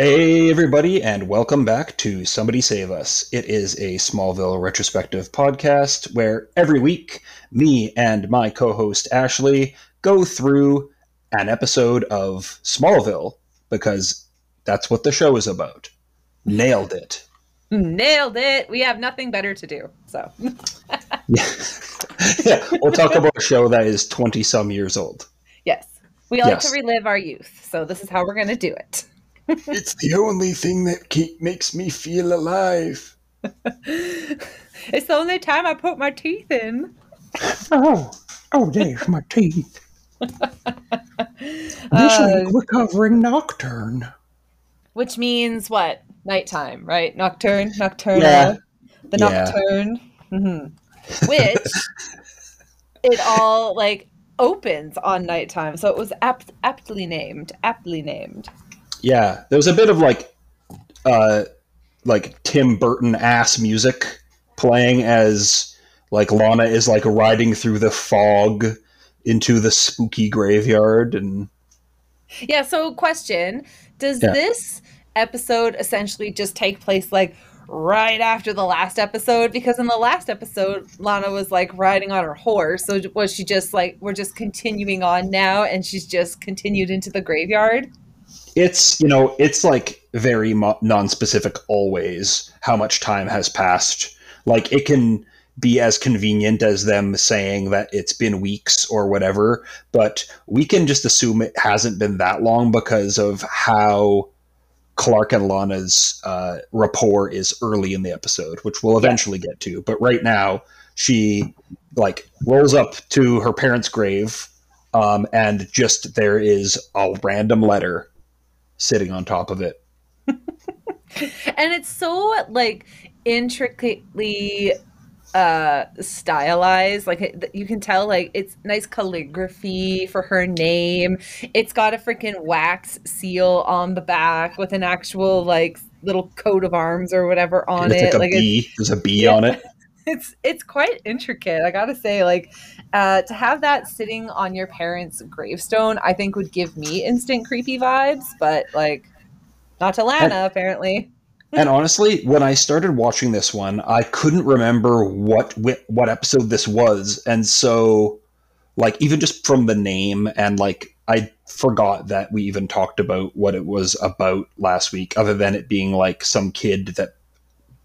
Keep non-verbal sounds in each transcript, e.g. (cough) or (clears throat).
Hey, everybody, and welcome back to Somebody Save Us. It is a Smallville retrospective podcast where every week me and my co host Ashley go through an episode of Smallville because that's what the show is about. Nailed it. Nailed it. We have nothing better to do. So, (laughs) yeah. yeah, we'll talk about a show that is 20 some years old. yes, we like yes. to relive our youth. So, this is how we're going to do it. It's the only thing that keep, makes me feel alive. (laughs) it's the only time I put my teeth in. Oh, oh, there's my teeth. (laughs) this uh, week we're covering Nocturne. Which means what? Nighttime, right? Nocturne, Nocturne. Yeah. The Nocturne. Yeah. Mm-hmm. Which (laughs) it all like opens on nighttime. So it was apt, aptly named. Aptly named. Yeah. There was a bit of like uh like Tim Burton ass music playing as like Lana is like riding through the fog into the spooky graveyard and yeah so question does yeah. this episode essentially just take place like right after the last episode because in the last episode lana was like riding on her horse so was she just like we're just continuing on now and she's just continued into the graveyard it's you know it's like very mo- non-specific always how much time has passed like it can be as convenient as them saying that it's been weeks or whatever, but we can just assume it hasn't been that long because of how Clark and Lana's uh, rapport is early in the episode, which we'll eventually get to. But right now, she like rolls up to her parents' grave, um, and just there is a random letter sitting on top of it. (laughs) and it's so like intricately uh stylized. Like you can tell like it's nice calligraphy for her name. It's got a freaking wax seal on the back with an actual like little coat of arms or whatever on it. like, a bee. there's a bee yeah, on it. (laughs) It's it's quite intricate i gotta say. Like uh to have that sitting on your parents gravestone i think would give me instant creepy vibes but like not to lana and- apparently. and (laughs) honestly, when I started watching this one, I couldn't remember what what episode this was, and so like even just from the name and like I forgot that we even talked about what it was about last week, other than it being like some kid that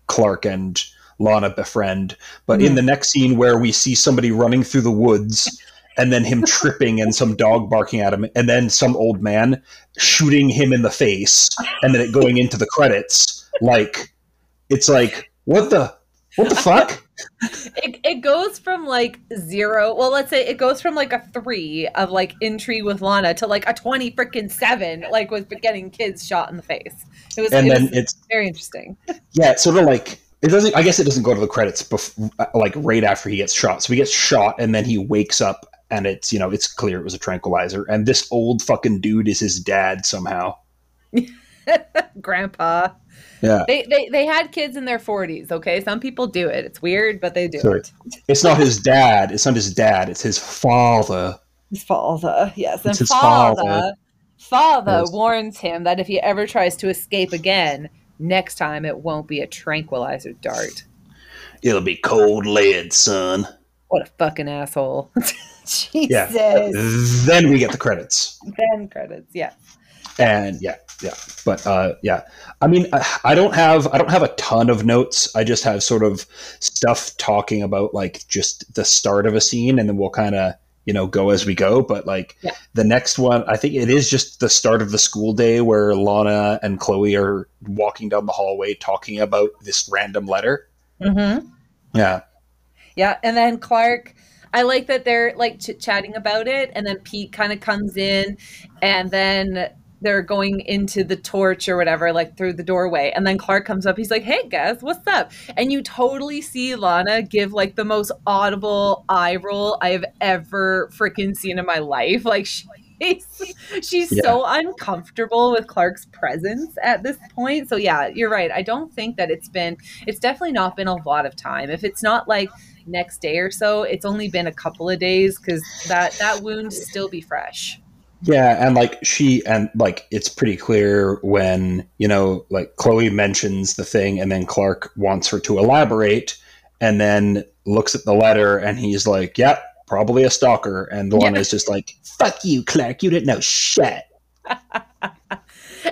Clark and Lana befriend. But mm-hmm. in the next scene where we see somebody running through the woods and then him tripping and some dog barking at him and then some old man shooting him in the face and then it going into the credits like it's like what the what the fuck? (laughs) it, it goes from like zero. Well, let's say it goes from like a three of like intrigue with Lana to like a twenty freaking seven, like with getting kids shot in the face. It was, and it then was it's very interesting. Yeah, it's sort of like it doesn't. I guess it doesn't go to the credits, before, uh, like right after he gets shot. So he gets shot, and then he wakes up, and it's you know it's clear it was a tranquilizer, and this old fucking dude is his dad somehow. (laughs) Grandpa. Yeah. They, they they had kids in their 40s, okay? Some people do it. It's weird, but they do Sorry. it. It's not his dad. It's not his dad. It's his father. His father, yes. And father, father, father yes. warns him that if he ever tries to escape again, next time it won't be a tranquilizer dart. It'll be cold lead, son. What a fucking asshole. (laughs) Jesus. Yeah. Then we get the credits. Then credits, yeah and yeah yeah but uh, yeah i mean i don't have i don't have a ton of notes i just have sort of stuff talking about like just the start of a scene and then we'll kind of you know go as we go but like yeah. the next one i think it is just the start of the school day where lana and chloe are walking down the hallway talking about this random letter mm-hmm. yeah yeah and then clark I like that they're like chit chatting about it, and then Pete kind of comes in, and then they're going into the torch or whatever, like through the doorway. And then Clark comes up. He's like, Hey, guys, what's up? And you totally see Lana give like the most audible eye roll I have ever freaking seen in my life. Like, (laughs) she's, she's yeah. so uncomfortable with Clark's presence at this point. So, yeah, you're right. I don't think that it's been, it's definitely not been a lot of time. If it's not like, next day or so it's only been a couple of days because that that wound still be fresh Yeah, and like she and like it's pretty clear when, you know, like Chloe mentions the thing and then Clark wants her to elaborate and then looks at the letter and he's like, Yep, probably a stalker. And Lana Yeah. is just like, Fuck you, Clark, you didn't know shit. (laughs)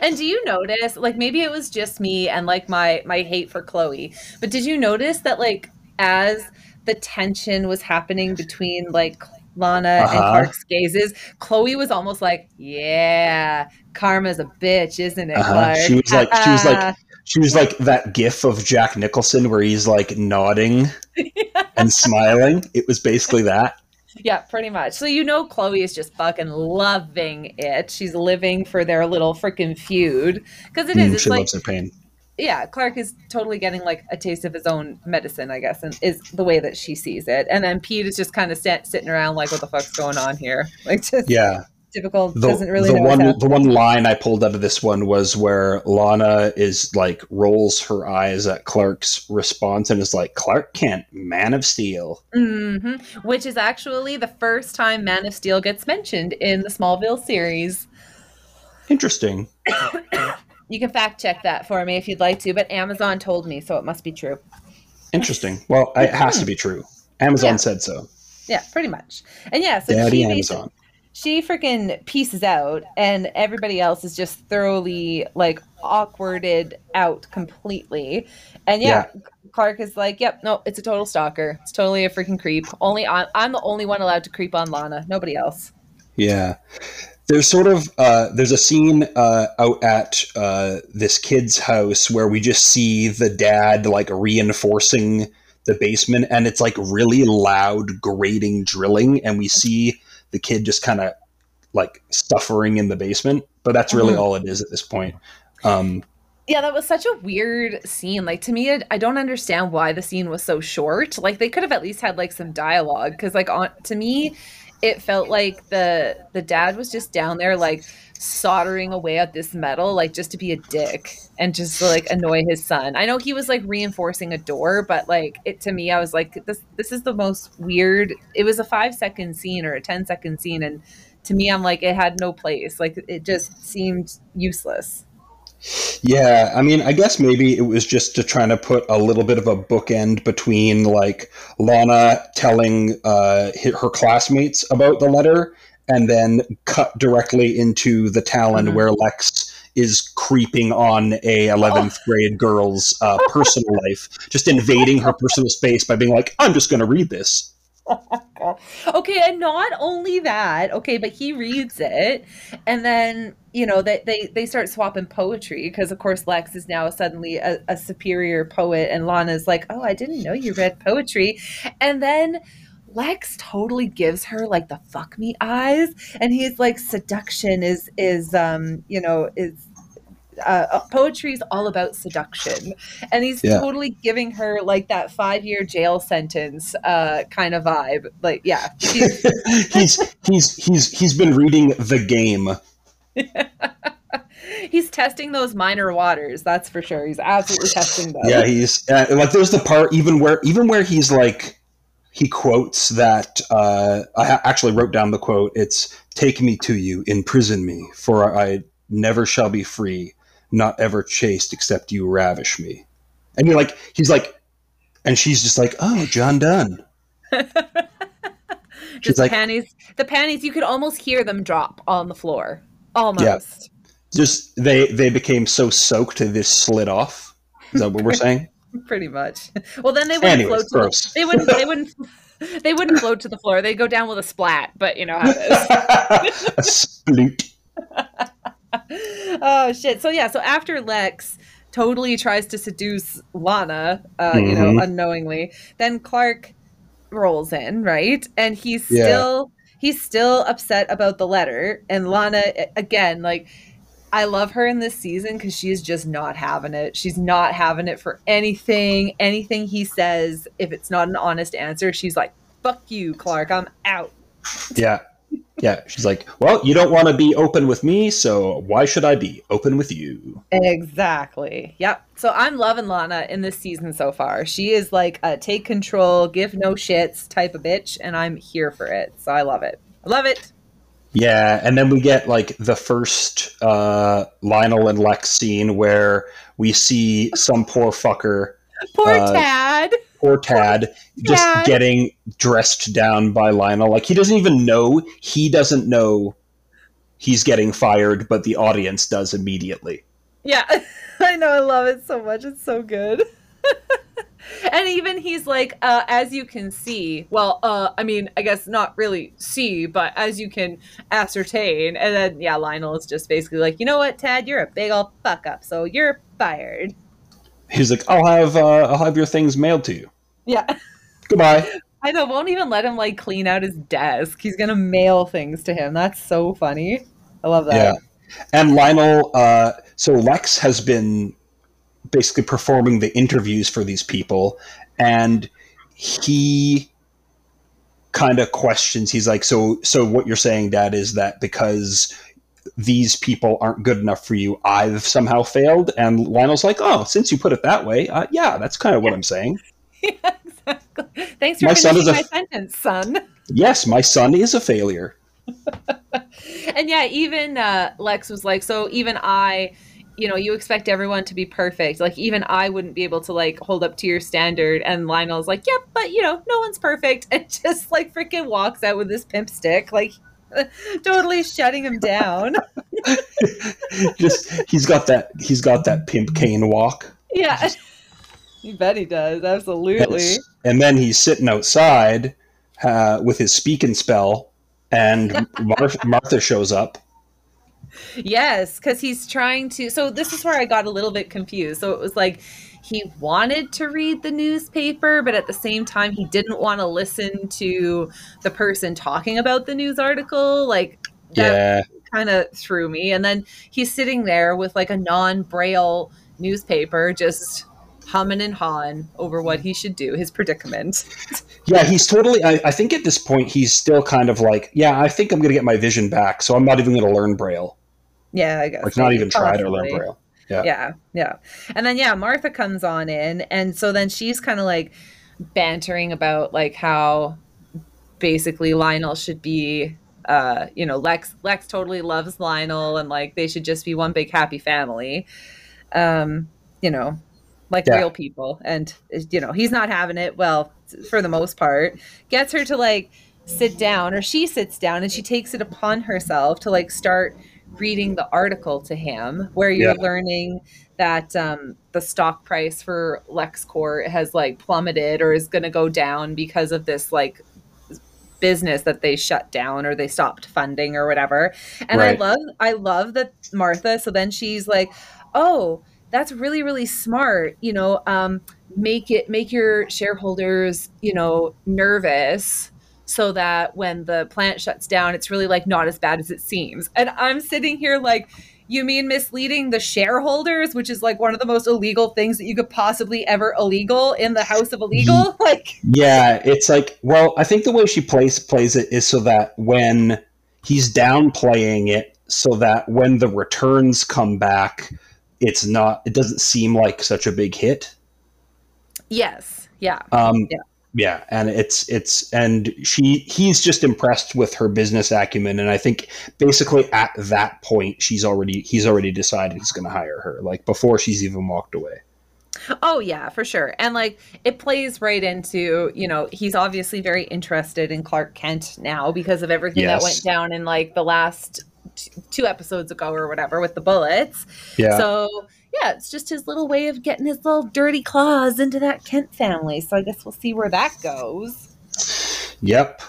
And do you notice, like maybe it was just me and like my my hate for Chloe, but did you notice that like as the tension was happening between like Lana and Uh-huh. Clark's gazes, Chloe was almost like, "Yeah, karma's a bitch, isn't it, Uh-huh. Clark?" She was like she was like she was like that gif of Jack Nicholson where he's like nodding (laughs) and smiling. It was basically that. Yeah, pretty much. So you know Chloe is just fucking loving it. She's living for their little freaking feud because it is. Mm, she like loves her pain. Yeah, Clark is totally getting like a taste of his own medicine, I guess, and is the way that she sees it. And then Pete is just kind of st- sitting around like, "What the fuck's going on here?" (laughs) Like just Yeah. typical. the, doesn't really the one the one line I pulled out of this one was where Lana is like rolls her eyes at Clark's response and is like Clark can't Man of Steel. hmm Which is actually the first time Man of Steel gets mentioned in the Smallville series. Interesting. (coughs) You can fact check that for me if you'd like to, but Amazon told me, so it must be true. Interesting. Well, it has to be true. Amazon Yeah. said so. Yeah, pretty much. And yeah, so Daddy she Amazon. she freaking pieces out and everybody else is just thoroughly like awkwarded out completely and yeah, clark is like yep no it's a total stalker it's totally a freaking creep only I'm, I'm the only one allowed to creep on lana nobody else Yeah. There's sort of uh, there's a scene uh, out at uh, this kid's house where we just see the dad like reinforcing the basement, and it's like really loud grating drilling, and we see the kid just kind of like suffering in the basement. But that's really Mhm. all it is at this point. Um, yeah that was such a weird scene like to me I- i don't understand why the scene was so short like they could have at least had like some dialogue because like on to me it felt like the the dad was just down there like soldering away at this metal like just to be a dick and just to like annoy his son. I know he was like reinforcing a door but like it to me i was like this this is the most weird it was a five second scene or a ten second scene and to me i'm like it had no place. Like it just seemed useless Yeah, I mean, I guess maybe it was just to try to put a little bit of a bookend between like Lana telling uh, her classmates about the letter, and then cut directly into the Talon Mhm. where Lex is creeping on a 11th grade girl's uh, (laughs) personal life, just invading her personal space by being like, "I'm just going to read this." (laughs) okay and not only that okay but he reads it and then you know they they, they start swapping poetry because of course lex is now suddenly a, a superior poet and lana's like oh i didn't know you read poetry and then lex totally gives her like the fuck me eyes and he's like seduction is is um you know is uh, uh, poetry is all about seduction and he's Yeah. totally giving her like that five year jail sentence uh kind of vibe like yeah (laughs) he's he's he's he's been reading the game. (laughs) he's testing those minor waters that's for sure he's absolutely testing them Yeah, he's uh, like there's the part even where even where he's like he quotes that uh, I ha- actually wrote down the quote. It's "Take me to you, imprison me, for I never shall be free, not ever chaste except you ravish me." And you're like, he's like, and she's just like, "Oh, John Donne." (laughs) just like- panties the panties you could almost hear them drop on the floor almost Yeah. Just they they became so soaked they slid off. Is that what we're saying? (laughs) pretty much well then they wouldn't Anyways, float to the, they wouldn't they wouldn't they wouldn't float to the floor they'd go down with a splat but you know how it is (laughs) a sploot. (laughs) oh shit so yeah so after lex totally tries to seduce lana uh you know Mhm. unknowingly then clark rolls in right and he's Yeah. still he's still upset about the letter and lana again like I love her in this season because she's just not having it. She's not having it for anything. Anything he says, if it's not an honest answer, she's like, fuck you, Clark, I'm out. Yeah. Yeah. She's like, well, you don't want to be open with me, so why should I be open with you? Exactly. Yep. So I'm loving Lana in this season so far. She is like a take control, give no shits type of bitch, and I'm here for it. So I love it. I love it. Yeah, and then we get like the first uh, Lionel and Lex scene where we see some poor fucker, Poor Uh, Tad. Poor Tad, just Tad. getting dressed down by Lionel. Like he doesn't even know. He doesn't know he's getting fired, but the audience does immediately. Yeah, (laughs) I know. I love it so much. It's so good. (laughs) and even he's like, uh, as you can see, well, uh, I mean, I guess not really see, but as you can ascertain. And then, yeah, Lionel is just basically like, you know what, Tad, you're a big old fuck up, so you're fired. He's like, "I'll have uh, I'll have your things mailed to you. Yeah. Goodbye." (laughs) I know, won't even let him like clean out his desk. He's gonna mail things to him. That's so funny. I love that. Yeah. And Lionel, uh, so Lex has been basically performing the interviews for these people, and he kind of questions. He's like, "So, so what you're saying, Dad, is that because these people aren't good enough for you, I've somehow failed?" And Lionel's like, "Oh, since you put it that way, uh, yeah, that's kind of what I'm saying. (laughs) Yeah, exactly. Thanks for My son is a- my sentence, son. (laughs) Yes, my son is a failure." (laughs) and yeah, even uh, Lex was like, so even I, you know, you expect everyone to be perfect. Like even I wouldn't be able to like hold up to your standard. And Lionel's like, yep, but you know, no one's perfect, and just like freaking walks out with this pimp stick, like (laughs) totally shutting him down. (laughs) Just he's got that he's got that pimp cane walk. yeah, (laughs) you bet he does. Absolutely. And then he's sitting outside uh, with his speaking spell, and Mar- Martha shows up. Yes, because he's trying to. So this is where I got a little bit confused. So it was like he wanted to read the newspaper, but at the same time he didn't want to listen to the person talking about the news article. Like that Yeah, kind of threw me. And then he's sitting there with like a non-braille newspaper, just humming and hawing over what he should do, his predicament. yeah, he's totally. I, I think at this point he's still kind of like, yeah, I think I'm going to get my vision back, so I'm not even going to learn Braille. Yeah, I guess. Like, not even try to learn. Braille. Yeah. yeah yeah and then yeah martha comes on in and so then she's kind of like bantering about like how basically lionel should be uh you know lex lex totally loves lionel and like they should just be one big happy family um you know like Yeah. real people and you know he's not having it well for the most part gets her to like sit down or she sits down and she takes it upon herself to like start reading the article to him where you're Yeah. learning that um, the stock price for LexCorp has like plummeted or is going to go down because of this like business that they shut down or they stopped funding or whatever. And Right. I love I love that Martha so then she's like, "Oh, that's really really smart, you know, um make it make your shareholders, you know, nervous so that when the plant shuts down it's really like not as bad as it seems." And I'm sitting here like you mean misleading the shareholders, which is like one of the most illegal things that you could possibly ever illegal in the house of illegal? Like Yeah, it's like, well, I think the way she plays plays it is so that when he's downplaying it, so that when the returns come back, it's not, it doesn't seem like such a big hit. Yes. Yeah. Um, Yeah. Yeah, and it's it's and she he's just impressed with her business acumen, and I think basically at that point she's already he's already decided he's going to hire her, like before she's even walked away. Oh yeah, for sure. And like it plays right into, you know, he's obviously very interested in Clark Kent now because of everything that went down in like the last t- two episodes ago or whatever with the bullets. Yeah, So, yeah, it's just his little way of getting his little dirty claws into that Kent family. So I guess we'll see where that goes. Yep.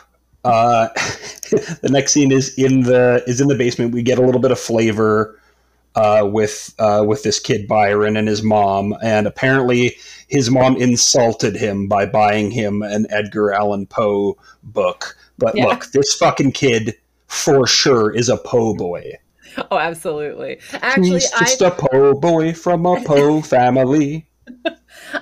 Uh, (laughs) the next scene is in the is in the basement. We get a little bit of flavor uh, with uh, with this kid Byron and his mom, and apparently his mom insulted him by buying him an Edgar Allan Poe book. But Yeah. look, this fucking kid for sure is a po' boy. Oh, absolutely. Actually, He's just a po' boy from a po' (laughs) family.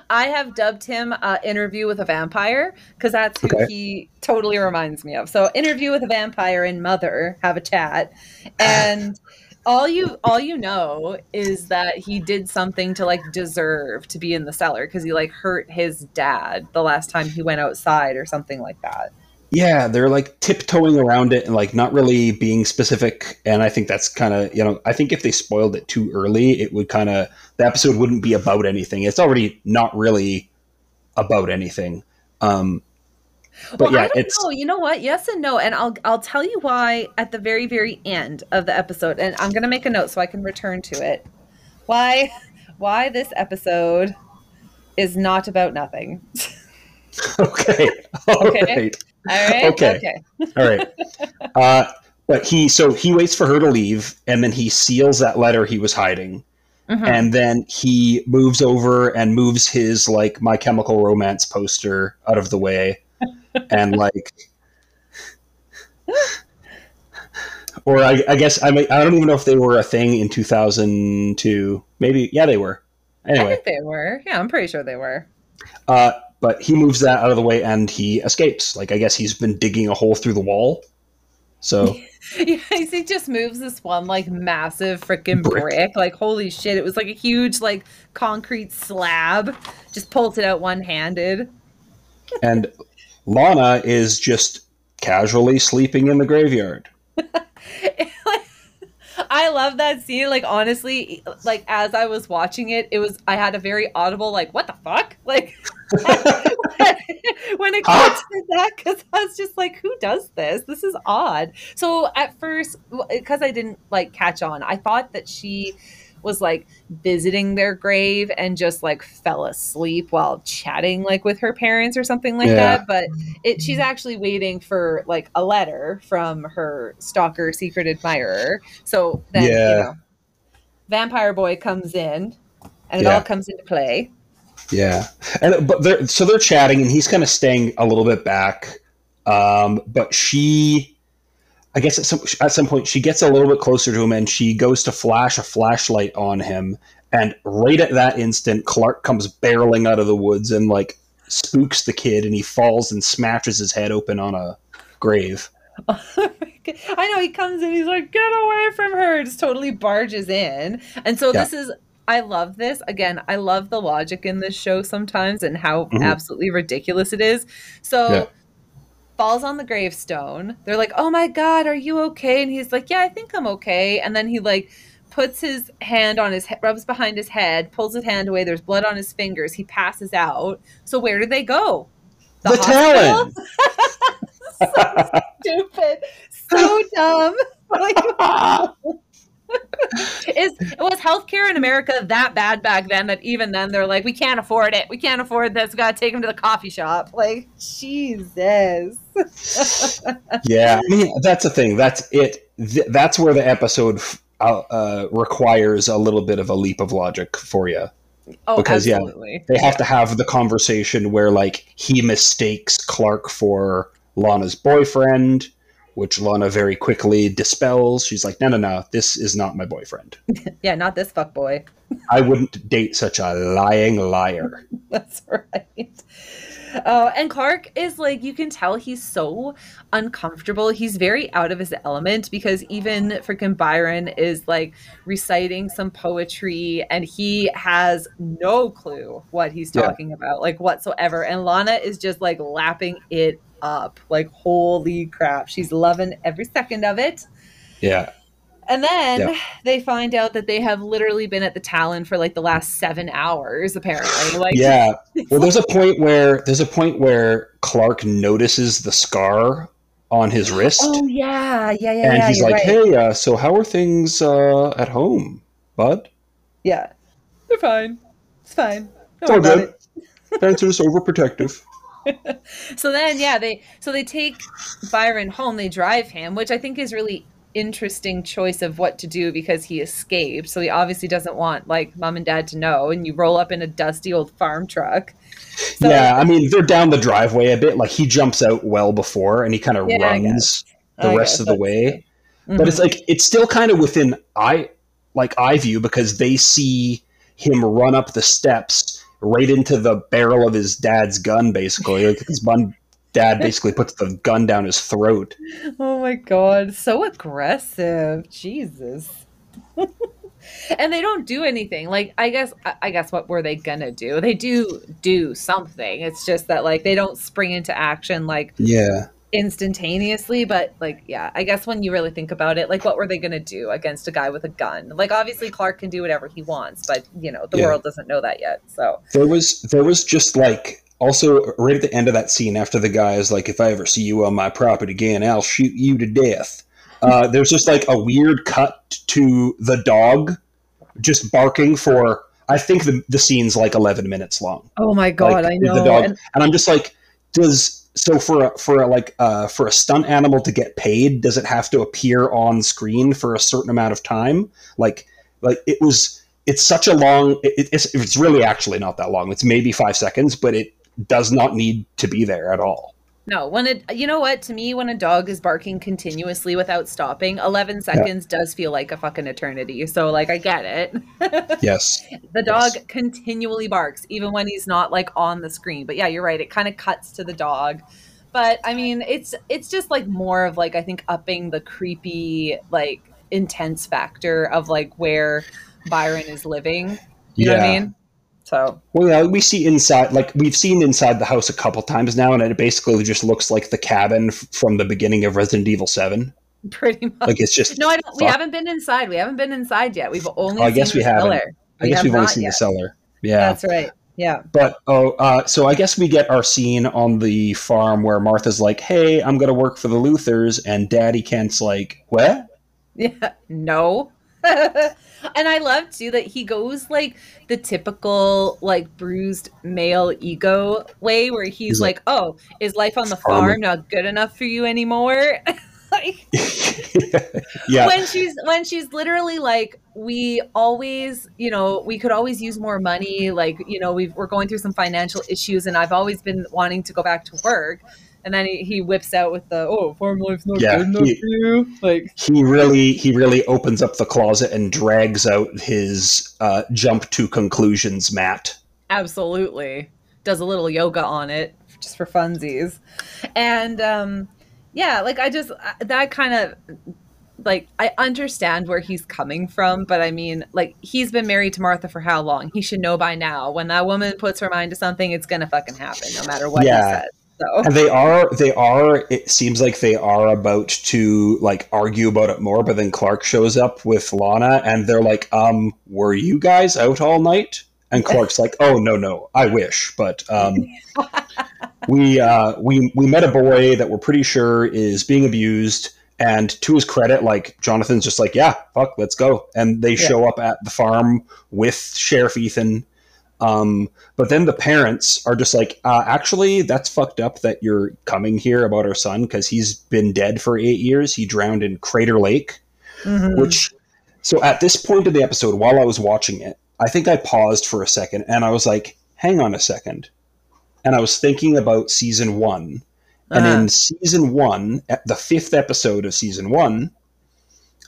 I have dubbed him uh, "Interview with a Vampire" because that's who Okay. he totally reminds me of. So, "Interview with a Vampire" and "Mother" have a chat, (sighs) and all you all you know is that he did something to like deserve to be in the cellar because he like hurt his dad the last time he went outside or something like that. Yeah, they're like tiptoeing around it and like not really being specific. And I think that's kind of, you know, I think if they spoiled it too early, it would kind of, the episode wouldn't be about anything. It's already not really about anything. Um, but well, yeah, I don't it's, know. You know what? Yes and no, and I'll I'll tell you why at the very very end of the episode, and I'm gonna make a note so I can return to it. Why (laughs) why this episode is not about nothing. (laughs) okay. (laughs) All Okay. right. All right. Okay. Okay. (laughs) All right. Uh, but he, so he waits for her to leave and then he seals that letter he was hiding. Mhm. and then he moves over and moves his like my chemical romance poster out of the way (laughs) and like or I, I guess I mean, I don't even know if they were a thing in 2002 maybe yeah they were I anyway think they were. Yeah, I'm pretty sure they were. uh, but he moves that out of the way and he escapes like I guess he's been digging a hole through the wall so (laughs) Yeah, he just moves this one like massive freaking Brick. brick. Like holy shit, it was like a huge like concrete slab. Just pulls it out one handed. (laughs) and Lana is just casually sleeping in the graveyard (laughs) I love that scene. Like honestly, like as I was watching it, it was I had a very audible like, "What the fuck?" (laughs) Like when it got to that, because I was just like, "Who does this? This is odd." So at first, because I didn't like catch on, I thought that she was like visiting their grave and just like fell asleep while chatting like with her parents or something like Yeah. that but it she's actually waiting for like a letter from her stalker secret admirer so then Yeah. you know vampire boy comes in and it Yeah. all comes into play Yeah, and but they're so they're chatting, and he's kind of staying a little bit back. Um, but she, I guess at some at some point, she gets a little bit closer to him, and she goes to flash a flashlight on him. And right at that instant, Clark comes barreling out of the woods and like spooks the kid, and he falls and smashes his head open on a grave. (laughs) I know he comes in, he's like, get away from her, just totally barges in. And so Yeah. this is I love this. Again, I love the logic in this show sometimes and how Mhm. absolutely ridiculous it is. So Yeah. Falls on the gravestone. They're like, "Oh my god, are you okay?" And he's like, "Yeah, I think I'm okay." And then he like puts his hand on his rubs behind his head, pulls his hand away. There's blood on his fingers. He passes out. So where do they go? The, hospital? Talon. (laughs) stupid, so (laughs) dumb. (laughs) Like, is was healthcare in America that bad back then that even then they're like, we can't afford it, we can't afford this, we gotta take him to the coffee shop. Like, Jesus. (laughs) yeah, I mean that's the thing. That's it. Th- that's where the episode uh, uh, requires a little bit of a leap of logic for you. Oh, Because, yeah, they have to have the conversation where like he mistakes Clark for Lana's boyfriend, which Lana very quickly dispels. She's like, "No, no, no, this is not my boyfriend. (laughs) Yeah, not this fuck boy. I wouldn't date such a lying liar." (laughs) That's right. Oh, and Clark is like, you can tell he's so uncomfortable. He's very out of his element because even freaking Byron is like reciting some poetry and he has no clue what he's Yeah. talking about, like whatsoever. And Lana is just like lapping it up. Like, holy crap. She's loving every second of it. Yeah, And then Yeah. they find out that they have literally been at the Talon for like the last seven hours, apparently. Like, yeah. Well, there's a point where there's a point where Clark notices the scar on his wrist. Oh yeah, yeah, yeah, and yeah. he's like, right. "Hey, uh, so how are things uh, at home, bud? yeah, they're fine. It's fine. It's Don't all worry about good. Parents are just overprotective." (laughs) So then, yeah, they so they take Byron home. They drive him, which I think is really interesting choice of what to do because he escaped. So he obviously doesn't want like mom and dad to know. And you roll up in a dusty old farm truck. So, yeah, I mean they're down the driveway a bit. Like he jumps out well before, and he kind of Yeah, runs the I rest guess of the that's way. true. But it's Mhm. like it's still kind of within eye, like eye view because they see him run up the steps right into the barrel of his dad's gun. Basically, like his bun, dad basically puts the gun down his throat. Oh my god, so aggressive. Jesus. (laughs) and they don't do anything. Like I guess I- I guess what were they gonna do? They do do something. It's just that like they don't spring into action like Yeah, instantaneously but like yeah i guess when you really think about it like what were they going to do against a guy with a gun like obviously clark can do whatever he wants but you know the Yeah. world doesn't know that yet so There was there was just like also right at the end of that scene after the guy is like, if I ever see you on my property again, I'll shoot you to death. Uh, there's just like a weird cut to the dog just barking for I think the the scene's like 11 minutes long. oh my god Like, i the dog, and- and I'm just like, does so for a, for a, like uh, for a stunt animal to get paid, does it have to appear on screen for a certain amount of time? Like like it was. It's such a long. It, it's it's really actually not that long. It's maybe five seconds, but it does not need to be there at all. No, when it, you know what, to me, when a dog is barking continuously without stopping, 11 seconds does feel like a fucking eternity. So, like, I get it. (laughs) Yes. the dog Yes. continually barks, even when he's not like on the screen. But yeah, you're right. It kind of cuts to the dog. But I mean, it's it's just like more of like I think upping the creepy, like intense factor of like where Byron is living. You know what I mean? So Well, yeah, we see inside, like we've seen inside the house a couple times now, and it basically just looks like the cabin from the beginning of Resident Evil Seven. (laughs) pretty much. Like it's just. no, I don't, we haven't been inside. We haven't been inside yet. We've only. Oh, I guess the we haven't. cellar. I guess have we've only seen yet. the cellar. Yeah. That's right. Yeah. But oh, uh, so I guess we get our scene on the farm where Martha's like, "Hey, I'm gonna work for the Luthers," and Daddy Kent's like, "What?" (laughs) Yeah, no. (laughs) and I love too that he goes like the typical like bruised male ego way where he's, He's like, "Oh, is life on the farm not good enough for you anymore?" (laughs) like (laughs) yeah, when she's when she's literally like we always you know we could always use more money like you know we've, we're going through some financial issues and i've always been wanting to go back to work and then he, he whips out with the oh farm life's not Yeah, good enough he- for you. Like he really he really opens up the closet and drags out his uh, jump to conclusions mat. absolutely. Does a little yoga on it just for funsies. And um yeah like i just uh, that kind of like i understand where he's coming from but i mean like he's been married to martha for how long? He should know by now. When that woman puts her mind to something it's gonna fucking happen no matter what Yeah. he says so And they are they are it seems like they are about to like argue about it more, but then Clark shows up with Lana and they're like, um, were you guys out all night? And Clark's like, Oh no, no, I wish, but um (laughs) we uh we we met a boy that we're pretty sure is being abused and to his credit like jonathan's just like yeah fuck let's go and they Yeah. show up at the farm with sheriff ethan um, but then the parents are just like uh, actually that's fucked up that you're coming here about our son because he's been dead for eight years he drowned in crater lake Mhm. which so at this point of the episode while i was watching it i think i paused for a second and i was like hang on a second and i was thinking about season one and Uh-huh. in season one at the fifth episode of season one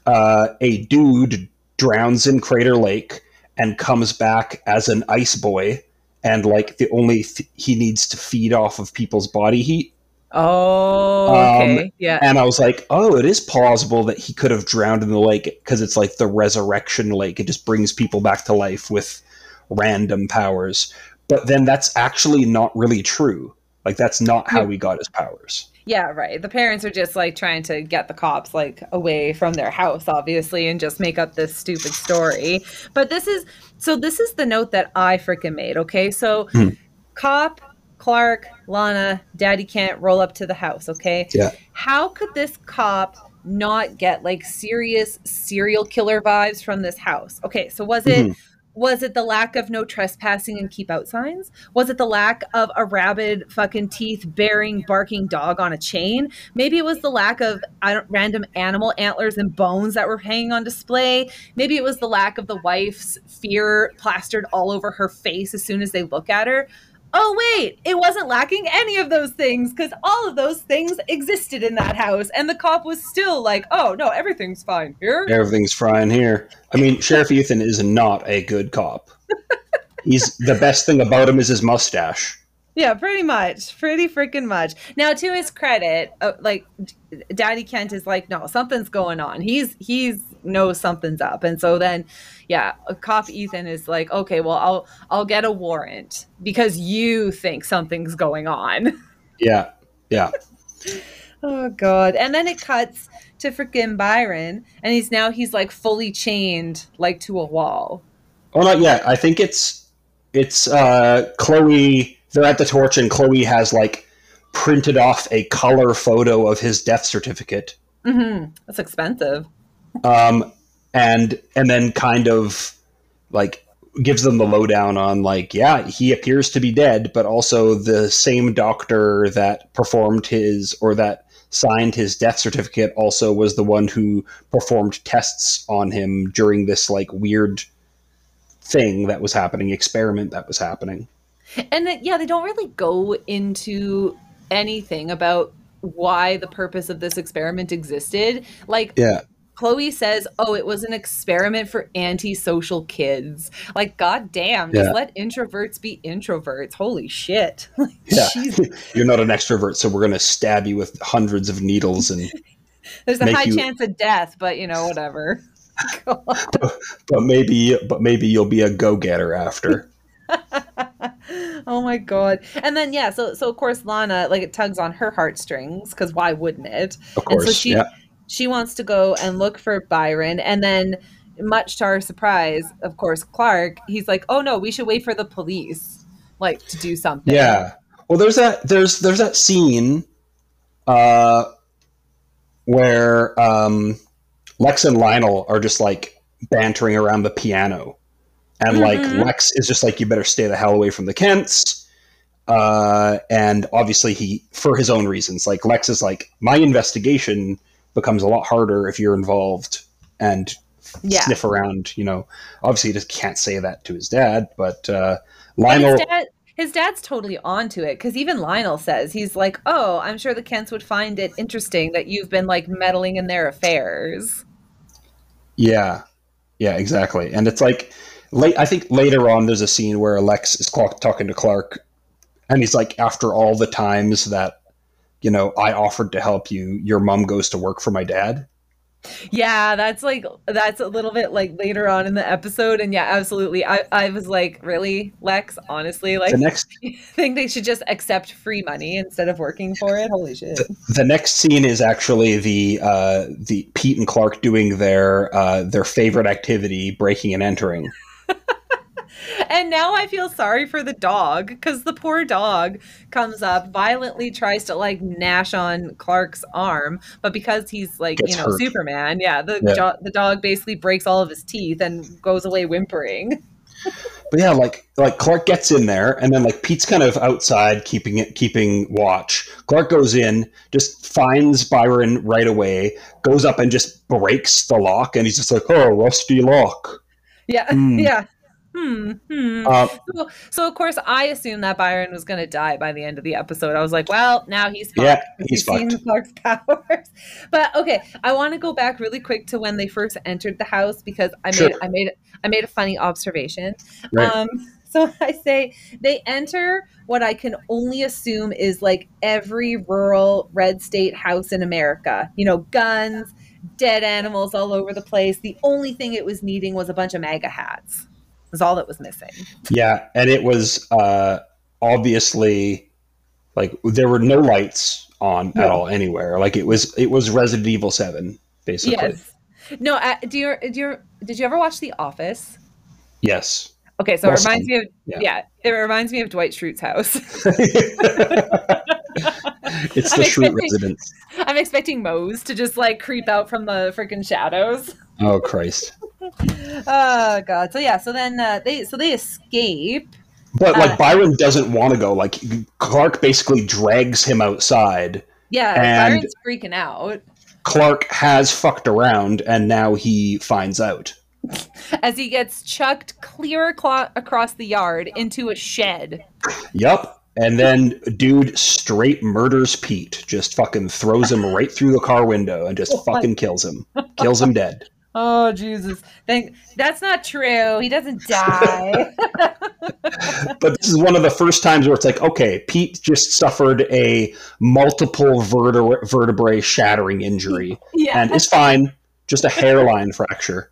uh, a dude drowns in crater lake and comes back as an ice boy and like the only th- he needs to feed off of people's body heat oh Um, okay yeah and I was like, oh, it is plausible that he could have drowned in the lake because it's like the resurrection lake. It just brings people back to life with random powers. But then that's actually not really true. Like that's not how Yeah. he got his powers. Yeah, right. The parents are just like trying to get the cops like away from their house, obviously, and just make up this stupid story. But this is so this is the note that I freaking made, okay? So Hmm. cop, Clark, Lana, Daddy Kent roll up to the house, okay? Yeah. How could this cop not get like serious serial killer vibes from this house? Okay, so was it Mhm. Was it the lack of no trespassing and keep out signs? Was it the lack of a rabid fucking teeth bearing barking dog on a chain? Maybe it was the lack of random animal antlers and bones that were hanging on display. Maybe it was the lack of the wife's fear plastered all over her face as soon as they look at her. Oh wait, it wasn't lacking any of those things because all of those things existed in that house, and the cop was still like, "Oh no, everything's fine here." Everything's fine here. I mean, Sheriff Ethan is not a good cop. He's the best thing about him is his mustache. Yeah, pretty much. Pretty freaking much. Now, to his credit, uh, like Daddy Kent is like, no, something's going on. He's he's knows something's up, and so then, yeah, a cop Ethan is like, okay, well, I'll I'll get a warrant because you think something's going on. (laughs) Yeah, yeah. Oh god. And then it cuts to freaking Byron and he's now he's like fully chained like to a wall. Oh not yet. I think it's it's uh Chloe they're at the torch and Chloe has like printed off a color photo of his death certificate. Mm-hmm. That's expensive. Um and and then kind of like gives them the lowdown on like yeah he appears to be dead but also the same doctor that performed his or that signed his death certificate also was the one who performed tests on him during this like weird thing that was happening experiment that was happening And that, yeah, they don't really go into anything about why the purpose of this experiment existed. Like yeah Chloe says, "Oh, it was an experiment for antisocial kids." Like, goddamn, just let introverts be introverts. Holy shit! (laughs) Like, yeah (laughs) you're not an extrovert so we're going to stab you with hundreds of needles and (laughs) There's a high you- chance of death, but you know, whatever. God. but maybe but maybe you'll be a go-getter after oh my god! And then yeah, so so of course Lana like it tugs on her heartstrings because why wouldn't it? of And course so she yeah she wants to go and look for Byron, and then much to our surprise, of course, Clark he's like, "Oh no, we should wait for the police, like to do something." Yeah. Well, there's that there's there's that scene uh, where um, Lex and Lionel are just like bantering around the piano, and like Mhm. Lex is just like, "You better stay the hell away from the Kents." Uh, and obviously, he for his own reasons. Like Lex is like, "My investigation becomes a lot harder if you're involved." And yeah. sniff around, you know. Obviously, he just can't say that to his dad, but uh, Lionel. His, dad, his dad's totally onto it because even Lionel says he's like, "Oh, I'm sure the Kents would find it interesting that you've been like meddling in their affairs." Yeah, yeah, exactly. And it's like late. I think later on, there's a scene where Alex is talking to Clark, and he's like, after all the times that you know I offered to help you, your mom goes to work for my dad. Yeah, that's like that's a little bit like later on in the episode, and yeah, absolutely. I I was like, really, Lex? Honestly, like, The next, (laughs) I think they should just accept free money instead of working for it. Holy shit! the next scene is actually the uh, the Pete and Clark doing their uh, their favorite activity, breaking and entering. (laughs) And now I feel sorry for the dog because the poor dog comes up, violently tries to like gnash on Clark's arm, but because he's like Gets you know hurt. Superman, yeah, the Yeah. the dog basically breaks all of his teeth and goes away whimpering. (laughs) But yeah, like like Clark gets in there, and then like Pete's kind of outside keeping it keeping watch. Clark goes in, just finds Byron right away, goes up and just breaks the lock, and he's just like, "Oh, rusty lock." Yeah, Hmm. yeah. Hmm. Hmm. Uh, So, so of course, I assumed that Byron was going to die by the end of the episode. I was like, well, now he's fucked. Yeah, he's fucked. Clark's (laughs) powers. But okay, I want to go back really quick to when they first entered the house because I Sure. made I made I made a funny observation. Right. Um, (laughs) so I say they enter what I can only assume is like every rural red state house in America. You know, guns, dead animals all over the place. The only thing it was needing was a bunch of MAGA hats. Was all that was missing. yeah, and it was uh, obviously like there were no lights on at all anywhere. Like it was it was Resident Evil Seven, basically. Yes. No, uh, do you do you did you ever watch The Office? Yes. Okay, so it reminds me of yeah. yeah. it reminds me of Dwight Schrute's house. (laughs) it's the Schrute residence. I'm expecting Mose to just like creep out from the freaking shadows. Oh Christ! Oh god. So yeah, so then uh, they so they escape. But like Uh, Byron doesn't want to go. Like Clark basically drags him outside. Yeah, And- Byron's freaking out Clark has fucked around, and now he finds out. as he gets chucked clear aclo- across the yard into a shed. Yup. And then dude straight murders Pete. Just fucking throws him right through the car window and just (laughs) fucking kills him. Kills him dead. Oh Jesus! Thank that's not true. He doesn't die. (laughs) (laughs) But this is one of the first times where it's like, okay, Pete just suffered a multiple vertebra- vertebrae shattering injury yeah. and is fine. Just a hairline fracture.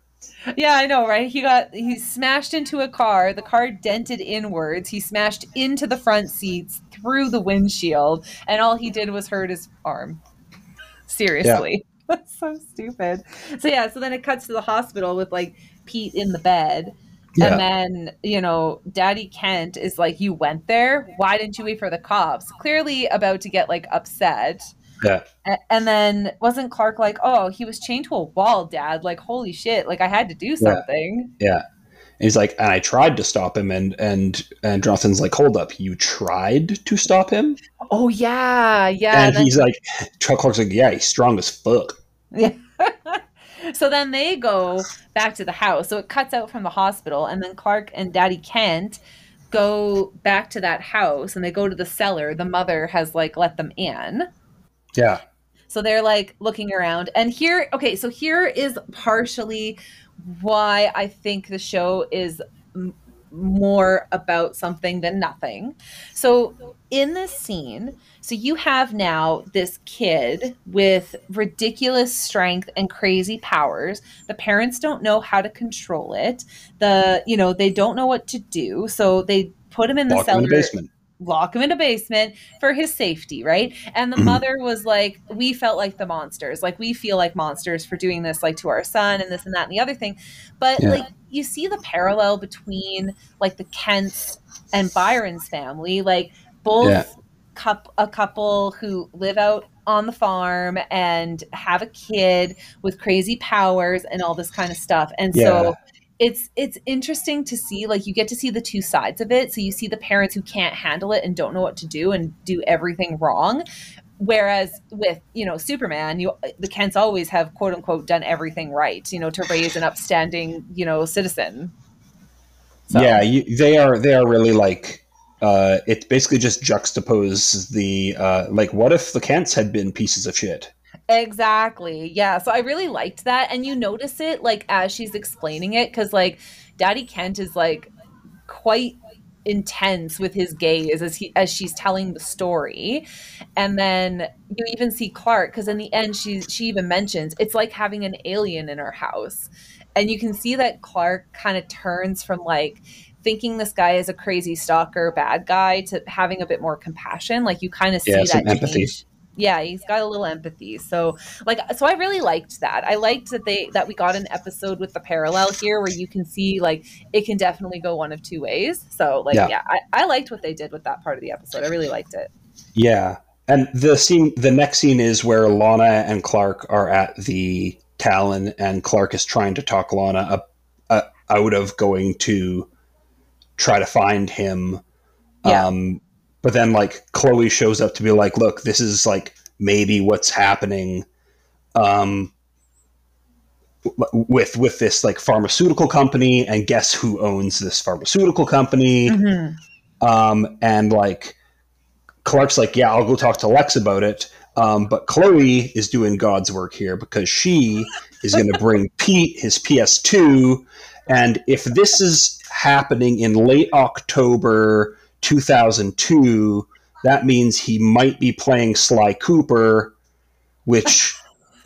Yeah, I know, right? He got he smashed into a car. The car dented inwards. He smashed into the front seats through the windshield, and all he did was hurt his arm. Seriously. That's (laughs) so stupid. So yeah, so then it cuts to the hospital with like Pete in the bed. Yeah. And then, you know, Daddy Kent is like, You went there? Why didn't you wait for the cops? Clearly about to get like upset. Yeah. And then wasn't Clark like, Oh, he was chained to a wall, Dad? Like, holy shit, like I had to do something. Yeah. And he's like, and I tried to stop him, and and and Jonathan's like, hold up, you tried to stop him, Oh yeah, yeah. and then- he's like, Chuck Clark's like, yeah, he's strong as fuck. Yeah. (laughs) so then they go back to the house. So it cuts out from the hospital, and then Clark and Daddy Kent go back to that house and they go to the cellar. The mother has like let them in. Yeah, So they're like looking around. And here, okay, so here is partially why I think the show is more about something than nothing. So in this scene, so you have now this kid with ridiculous strength and crazy powers. The parents don't know how to control it. The, you know, they don't know what to do. So they put him in the lock cellar in the basement. Lock him in a basement for his safety, right? And the Mhm. mother was like, we felt like the monsters. Like we feel like monsters for doing this like to our son and this and that and the other thing. But Yeah. like you see the parallel between like the Kents and Byron's family, like both Yeah. coup- a couple who live out on the farm and have a kid with crazy powers and all this kind of stuff. And Yeah. so it's it's interesting to see like you get to see the two sides of it so you see the parents who can't handle it and don't know what to do and do everything wrong whereas with you know superman you the kents always have quote unquote done everything right you know to raise an upstanding you know citizen So- Yeah, you, they are. They are really like. Uh, it basically just juxtapose the uh, like. What if the Kents had been pieces of shit? Exactly. Yeah. So I really liked that. And you notice it like as she's explaining it, because like Daddy Kent is like quite intense with his gaze as he as she's telling the story. And then you even see Clark, because in the end she she even mentions it's like having an alien in her house. And you can see that Clark kind of turns from like thinking this guy is a crazy stalker bad guy to having a bit more compassion. Like you kind of see Yeah, that empathy. change yeah he's got a little empathy so like so i really liked that i liked that they that we got an episode with the parallel here where you can see like it can definitely go one of two ways so like Yeah. yeah, I, I liked what they did with that part of the episode i really liked it Yeah, and the scene, the next scene is where Lana and Clark are at the Talon, and Clark is trying to talk Lana up, uh, out of going to try to find him. Yeah. Um, but then, like Chloe shows up to be like, "Look, this is like maybe what's happening." Um, with with this like pharmaceutical company, and guess who owns this pharmaceutical company? Um, and like Clark's like, yeah, I'll go talk to Lex about it. Um, but Chloe is doing God's work here because she is going (laughs) to bring Pete his PS2. And if this is happening in late October 2002, that means he might be playing Sly Cooper, which (laughs)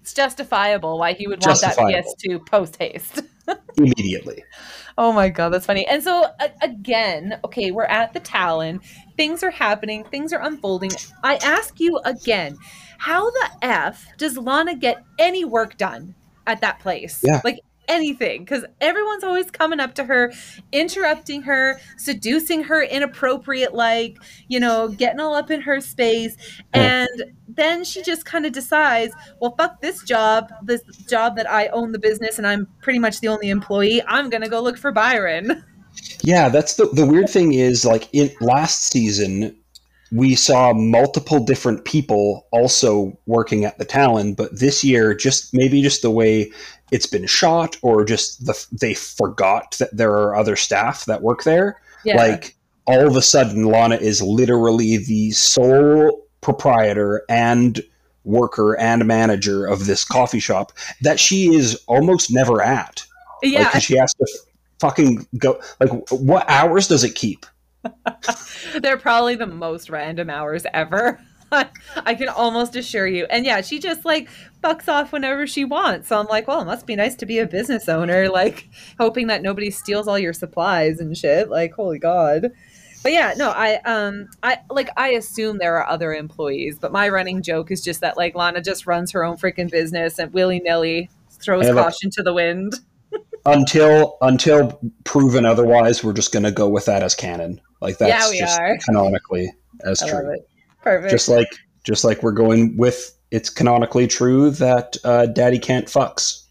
it's justifiable why he would want that Justifiable. ps2 post haste (laughs) immediately. Oh my god, that's funny. And so a- again, okay, we're at the Talon. Things are happening. Things are unfolding. I ask you again, how the f does Lana get any work done at that place? Yeah. Like anything because everyone's always coming up to her interrupting her seducing her inappropriate like you know getting all up in her space. Hmm. And then she just kind of decides well fuck this job this job that i own the business and i'm pretty much the only employee i'm gonna go look for byron. (laughs) Yeah, that's the the weird thing is like in last season we saw multiple different people also working at the Talon, but this year just maybe just the way it's been shot or just the they forgot that there are other staff that work there. yeah Like all of a sudden Lana is literally the sole proprietor and worker and manager of this coffee shop that she is almost never at. Like, she has to fucking go. Like, what hours does it keep? (laughs) they're probably the most random hours ever (laughs) (laughs) i can almost assure you and yeah she just like bucks off whenever she wants so i'm like well it must be nice to be a business owner (laughs) like hoping that nobody steals all your supplies and shit like holy god but yeah, no, I um I like I assume there are other employees, but my running joke is just that like Lana just runs her own freaking business and willy nilly throws caution to the wind. (laughs) until until proven otherwise, we're just gonna go with that as canon. Like that's Yeah, just are. canonically as I true. It. Perfect. Just like just like we're going with it's canonically true that uh, Daddy Kent fucks.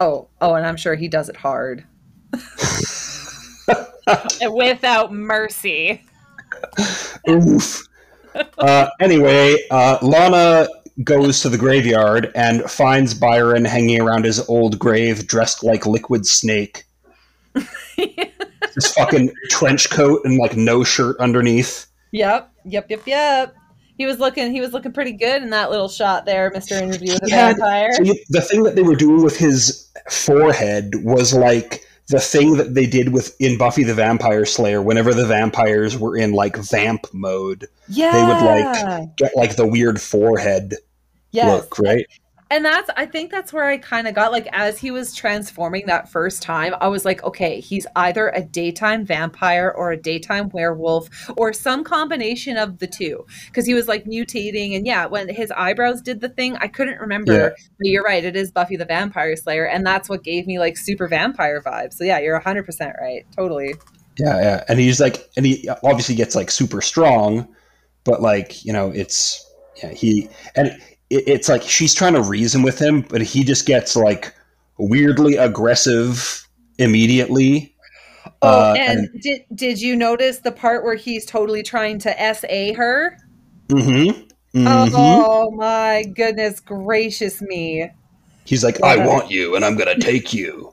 oh, oh, and I'm sure he does it hard. (laughs) Without mercy. Oof. uh, anyway, uh, Lana goes to the graveyard and finds Byron hanging around his old grave, dressed like Liquid Snake. (laughs) His fucking trench coat and like no shirt underneath. Yep, yep, yep, yep. He was looking. He was looking pretty good in that little shot there, Mister Interview with a Yeah, Vampire. The thing that they were doing with his forehead was like the thing that they did with in Buffy the Vampire Slayer. Whenever the vampires were in like vamp mode, yeah, they would like get like the weird forehead yes. look, right? And that's I think that's where I kind of got like as he was transforming that first time, I was like, okay, he's either a daytime vampire or a daytime werewolf or some combination of the two. Because he was like mutating and yeah, when his eyebrows did the thing, I couldn't remember. Yeah. But you're right, it is Buffy the Vampire Slayer, and that's what gave me like super vampire vibes. So yeah, you're hundred percent right. Totally. Yeah, yeah. And he's like, and he obviously gets like super strong, but like, you know, it's, yeah, he, and it, it's like she's trying to reason with him, but he just gets like weirdly aggressive immediately. Oh, Uh, and, did did you notice the part where he's totally trying to SA her? Mhm, mhm. Oh my goodness gracious me. He's like, Yeah. I want you and I'm to take you.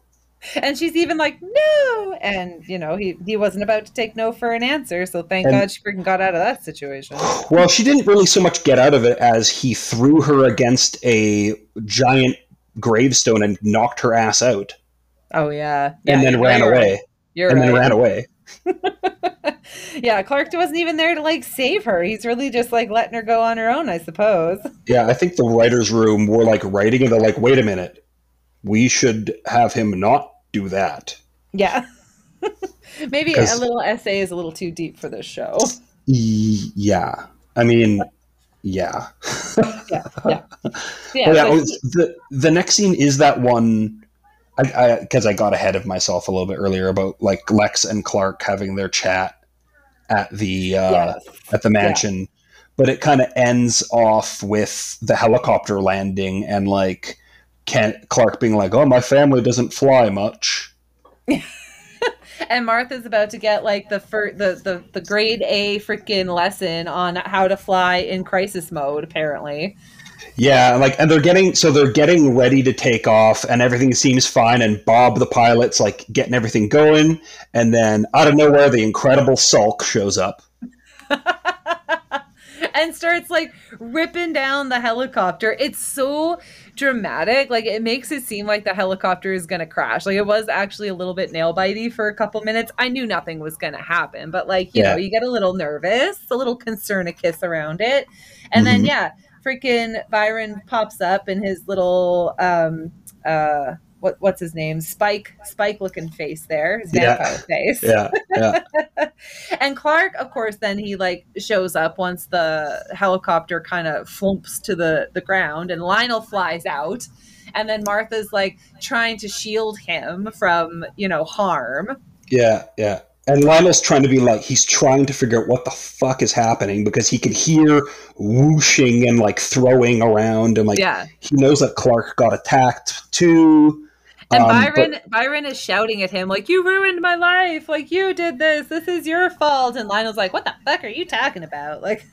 And she's even like, no. And, you know, he, he wasn't about to take no for an answer. So thank And- God she freaking got out of that situation. Well, she didn't really so much get out of it as he threw her against a giant gravestone and knocked her ass out Oh, yeah. yeah and then ran right. away. You're and right. then ran away. (laughs) yeah, Clark wasn't even there to like save her. He's really just like letting her go on her own, I suppose. (laughs) Yeah, I think the writers' room were like writing and they're like, wait a minute, we should have him not do that. Yeah. (laughs) Maybe a little essay is a little too deep for this show. Yeah, I mean, yeah. Yeah. Yeah. (laughs) Yeah, Yeah. the the next scene is that one. I because I, got ahead of myself a little bit earlier about like Lex and Clark having their chat at the uh, yes. at the mansion, but it kind of ends off with the helicopter landing and like can Clark being like, "Oh, my family doesn't fly much." and Martha's about to get like the fir- the, the the grade A freaking lesson on how to fly in crisis mode. Apparently, Yeah, like and they're getting so they're getting ready to take off and everything seems fine and Bob the pilot's like getting everything going and then out of nowhere the incredible Sulk shows up. (laughs) and starts like ripping down the helicopter. It's so dramatic. Like it makes it seem like the helicopter is gonna crash. Like it was actually a little bit nail bitey for a couple minutes. I knew nothing was gonna happen, but like you Yeah. know, you get a little nervous, a little concern, a kiss around it, and then Mhm. yeah, freaking Byron pops up in his little um uh what what's his name spike spike looking face there his Yeah. vampire face Yeah, yeah. (laughs) and Clark, of course, then he like shows up once the helicopter kind of flumps to the the ground, and Lionel flies out, and then Martha's like trying to shield him from you know harm. Yeah, yeah. And Lionel's trying to be like he's trying to figure out what the fuck is happening because he could hear whooshing and like throwing around and like yeah, he knows that Clark got attacked too. And Um, Byron Byron is shouting at him like, "You ruined my life! Like you did this! This is your fault!" And Lionel's like, "What the fuck are you talking about?" Like,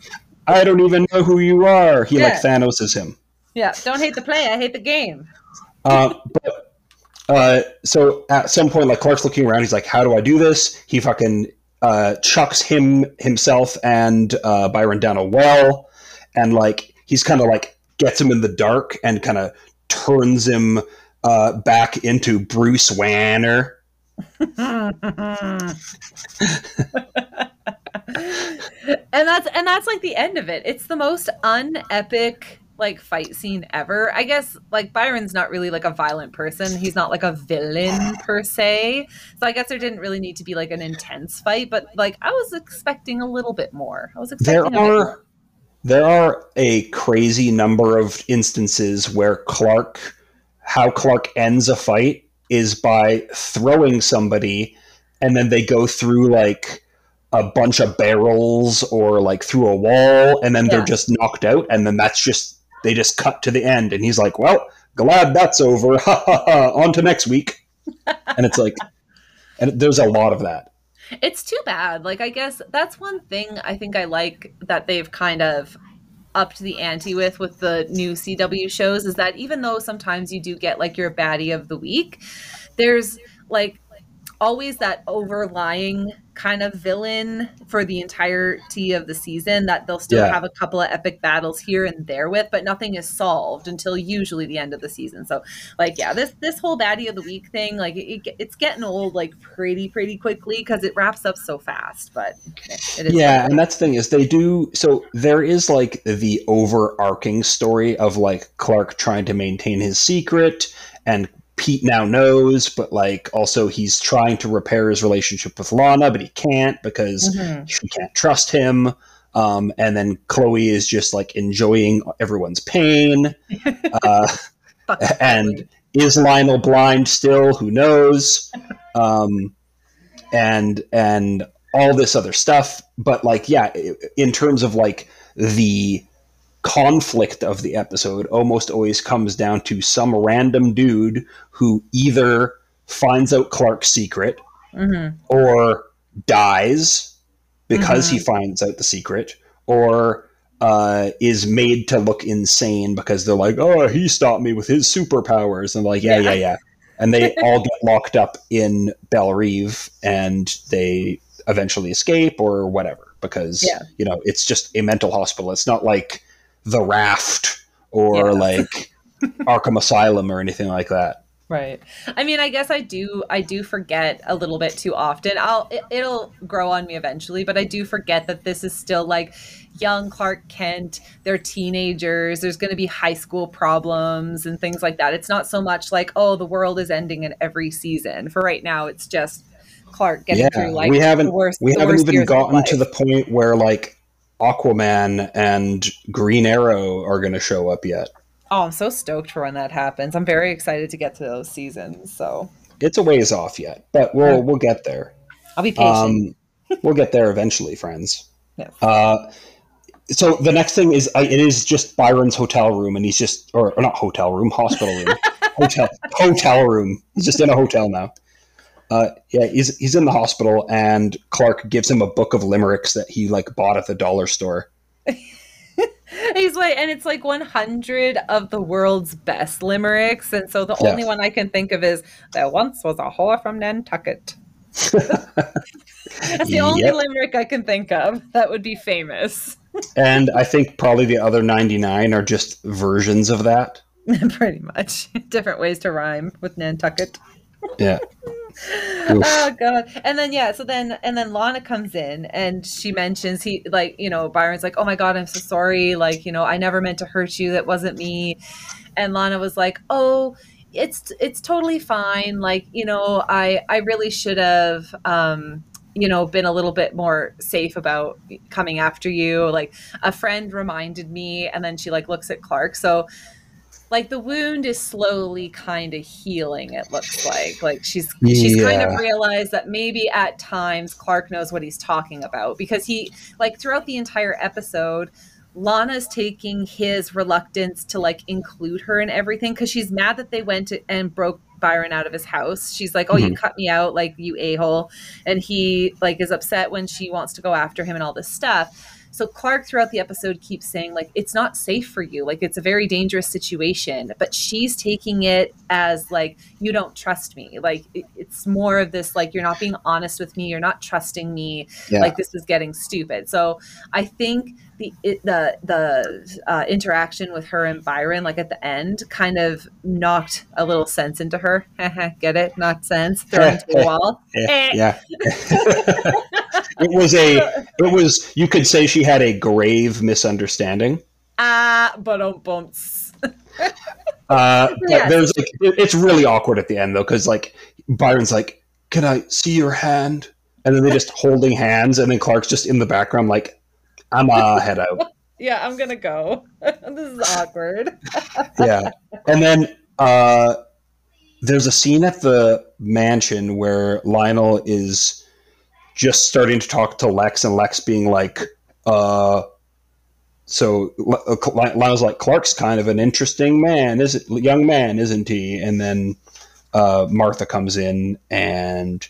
I don't even know who you are. He like Yeah. Thanos is him. yeah, don't hate the play, I hate the game. Uh, but uh, so at some point, like Clark's looking around, he's like, "How do I do this?" He fucking uh, chucks him himself and uh, Byron down a well, and like he's kind of like gets him in the dark and kind of turns him uh, back into Bruce Banner. (laughs) and that's and that's like the end of it. It's the most unepic like fight scene ever. I guess like Byron's not really like a violent person. He's not like a villain per se. So I guess there didn't really need to be like an intense fight, but like I was expecting a little bit more. I was there expecting bit are more. there are a crazy number of instances where Clark how Clark ends a fight is by throwing somebody and then they go through like a bunch of barrels or like through a wall and then Yeah. they're just knocked out and then that's just they just cut to the end and he's like well glad that's over (laughs) ha ha ha on to next week (laughs) and it's like and there's a lot of that It's too bad. Like I guess that's one thing I think I like that they've kind of upped the ante with with the new CW shows is that even though sometimes you do get like your baddie of the week, there's like always that overlying kind of villain for the entirety of the season that they'll still Yeah. have a couple of epic battles here and there with, but nothing is solved until usually the end of the season. So like yeah this this whole baddie of the week thing like it, it, it's getting old like pretty pretty quickly because it wraps up so fast but it is yeah and that's the thing is they do so there is like the overarching story of like clark trying to maintain his secret and pete now knows but like also he's trying to repair his relationship with lana but he can't because Mhm. she can't trust him um, and then chloe is just like enjoying everyone's pain (laughs) uh, and is Lionel blind still? Who knows? Um, and and all this other stuff. But like, yeah, in terms of like the conflict of the episode, almost always comes down to some random dude who either finds out Clark's secret Mhm. or dies because he finds out the secret, or uh, is made to look insane because they're like, oh, he stopped me with his superpowers. And like, yeah, yeah, Yeah. yeah. And they all get (laughs) locked up in Belle Reve and they eventually escape or whatever because, Yeah. you know, it's just a mental hospital. It's not like The Raft or Yeah. like (laughs) Arkham Asylum or anything like that. Right. I mean, I guess I do. I do forget a little bit too often. I'll. It, it'll grow on me eventually, but I do forget that this is still like young Clark Kent. They're teenagers. There's going to be high school problems and things like that. It's not so much like oh, the world is ending in every season. For right now, it's just Clark getting yeah, through like we haven't worst. we haven't even gotten to the point where like Aquaman and Green Arrow are going to show up yet. Oh, I'm so stoked for when that happens. I'm very excited to get to those seasons. So It's a ways off yet, but we'll Yeah. we'll get there. I'll be patient. Um, (laughs) we'll get there eventually, friends. Yes. Uh, so the next thing is uh, it is just Byron's hotel room, and he's just or, or not hotel room, hospital room, (laughs) hotel hotel room. He's just in a hotel now. Uh, yeah, he's he's in the hospital, and Clark gives him a book of limericks that he like bought at the dollar store. (laughs) He's like, and it's like 100 of the world's best limericks. And so the Yeah. only one I can think of is There once was a whore from Nantucket. (laughs) That's the only limerick I can think of that would be famous. (laughs) And I think probably the other 99 are just versions of that. Pretty much. Different ways to rhyme with Nantucket. Yeah. Oh god. And then yeah, so then and then Lana comes in and she mentions he like, you know, Byron's like, "Oh my god, I'm so sorry. Like, you know, I never meant to hurt you. That wasn't me." And Lana was like, "Oh, it's it's totally fine. Like, you know, I I really should have um you know, been a little bit more safe about coming after you. Like a friend reminded me and then she like looks at Clark. So like the wound is slowly kind of healing it looks like. Like she's she's kind of realized that maybe at times clark knows what he's talking about because he like throughout the entire episode lana's taking his reluctance to like include her in everything because she's mad that they went to, and broke byron out of his house. She's like oh you mm-hmm. cut me out like you a-hole. And he like is upset when she wants to go after him and all this stuff so Clark throughout the episode keeps saying like it's not safe for you. Like it's a very dangerous situation, but she's taking it as like you don't trust me. Like it, it's more of this like you're not being honest with me, you're not trusting me. Yeah. Like this is getting stupid. So I think the the the uh, interaction with her and Byron like at the end kind of knocked a little sense into her. (laughs) Get it? Knocked sense. Thrown into the wall. (laughs) Eh. yeah. (laughs) it was a it was you could say she had a grave misunderstanding. ah, but um bumps. Uh, Yes. there's like, it's really awkward at the end though, because like Byron's like, "Can I see your hand?" And then they're just holding hands, and then Clark's just in the background, like, "I'm uh, head out." (laughs) Yeah, I'm gonna go. (laughs) this is awkward. (laughs) yeah, and then uh, there's a scene at the mansion where Lionel is just starting to talk to Lex, and Lex being like, uh. So uh, Lionel's like Clark's kind of an interesting man, is it, young man, isn't he? And then uh, Martha comes in, and